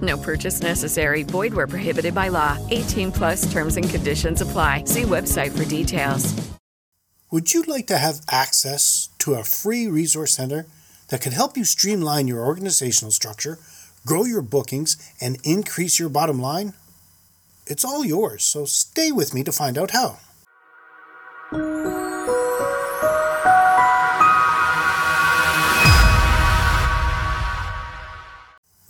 No purchase necessary. Void where prohibited by law. 18 plus terms and conditions apply. See website for details. Would you like to have access to a free resource center that can help you streamline your organizational structure, grow your bookings, and increase your bottom line? It's all yours, so stay with me to find out how.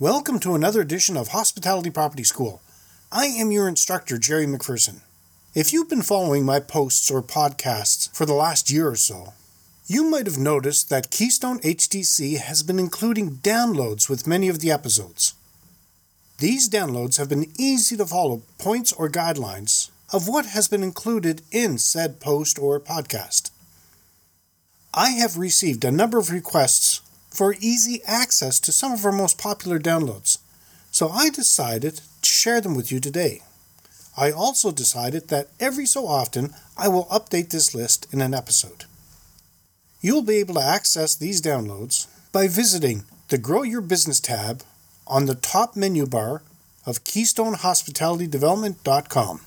Welcome to another edition of Hospitality Property School. I am your instructor, Jerry McPherson. If you've been following my posts or podcasts for the last year or so, you might have noticed that Keystone HTC has been including downloads with many of the episodes. These downloads have been easy to follow points or guidelines of what has been included in said post or podcast. I have received a number of requests for easy access to some of our most popular downloads, so I decided to share them with you today. I also decided that every so often I will update this list in an episode. You'll be able to access these downloads by visiting the Grow Your Business tab on the top menu bar of KeystoneHospitalityDevelopment.com.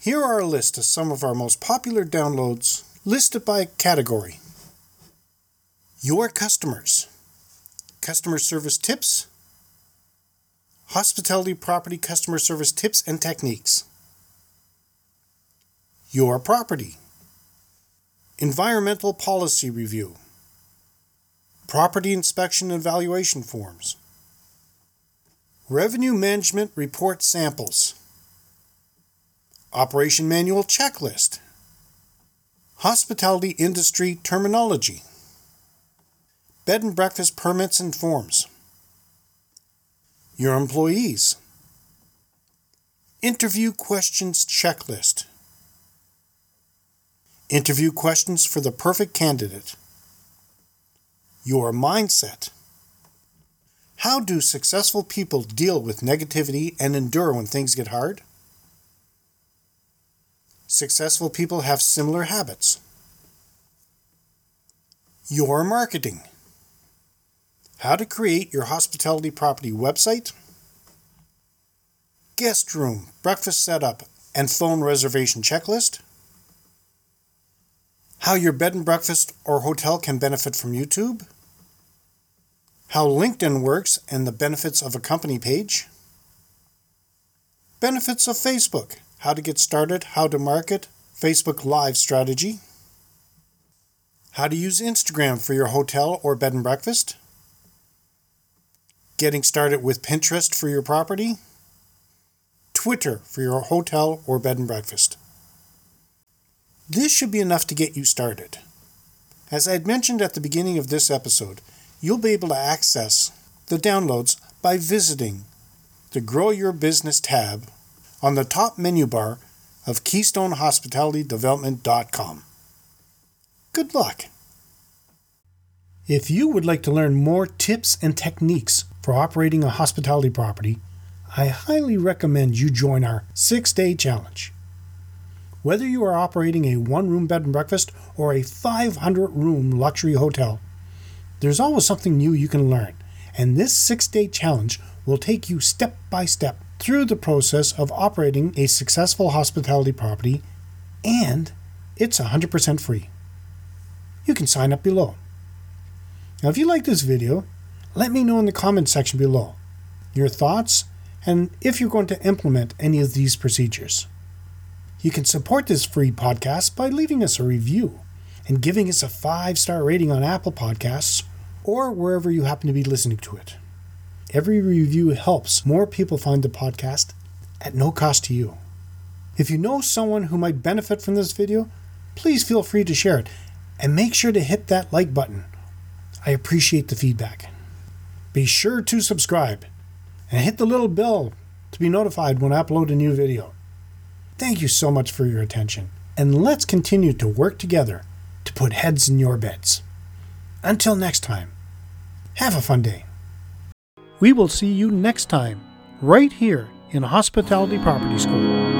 Here are a list of some of our most popular downloads listed by category. Your customers, customer service tips, hospitality property customer service tips and techniques, your property, environmental policy review, property inspection and valuation forms, revenue management report samples, operation manual checklist, hospitality industry terminology bed and breakfast permits and forms, your employees, interview questions checklist, interview questions for the perfect candidate, your mindset. How do successful people deal with negativity and endure when things get hard? Successful people have similar habits. Your marketing how to create your hospitality property website, guest room, breakfast setup, and phone reservation checklist, how your bed and breakfast or hotel can benefit from YouTube, how LinkedIn works and the benefits of a company page, benefits of Facebook, how to get started, how to market, Facebook Live strategy, how to use Instagram for your hotel or bed and breakfast, getting started with Pinterest for your property, Twitter for your hotel or bed and breakfast. This should be enough to get you started. As I had mentioned at the beginning of this episode, you'll be able to access the downloads by visiting the Grow Your Business tab on the top menu bar of KeystoneHospitalityDevelopment.com. Good luck! If you would like to learn more tips and techniques for operating a hospitality property, I highly recommend you join our six day challenge. Whether you are operating a one room bed and breakfast or a 500 room luxury hotel, there's always something new you can learn, and this six day challenge will take you step by step through the process of operating a successful hospitality property, and it's 100% free. You can sign up below. Now, if you like this video, let me know in the comments section below your thoughts and if you're going to implement any of these procedures. You can support this free podcast by leaving us a review and giving us a five star rating on Apple Podcasts or wherever you happen to be listening to it. Every review helps more people find the podcast at no cost to you. If you know someone who might benefit from this video, please feel free to share it and make sure to hit that like button. I appreciate the feedback. Be sure to subscribe and hit the little bell to be notified when I upload a new video. Thank you so much for your attention, and let's continue to work together to put heads in your beds. Until next time, have a fun day. We will see you next time, right here in Hospitality Property School.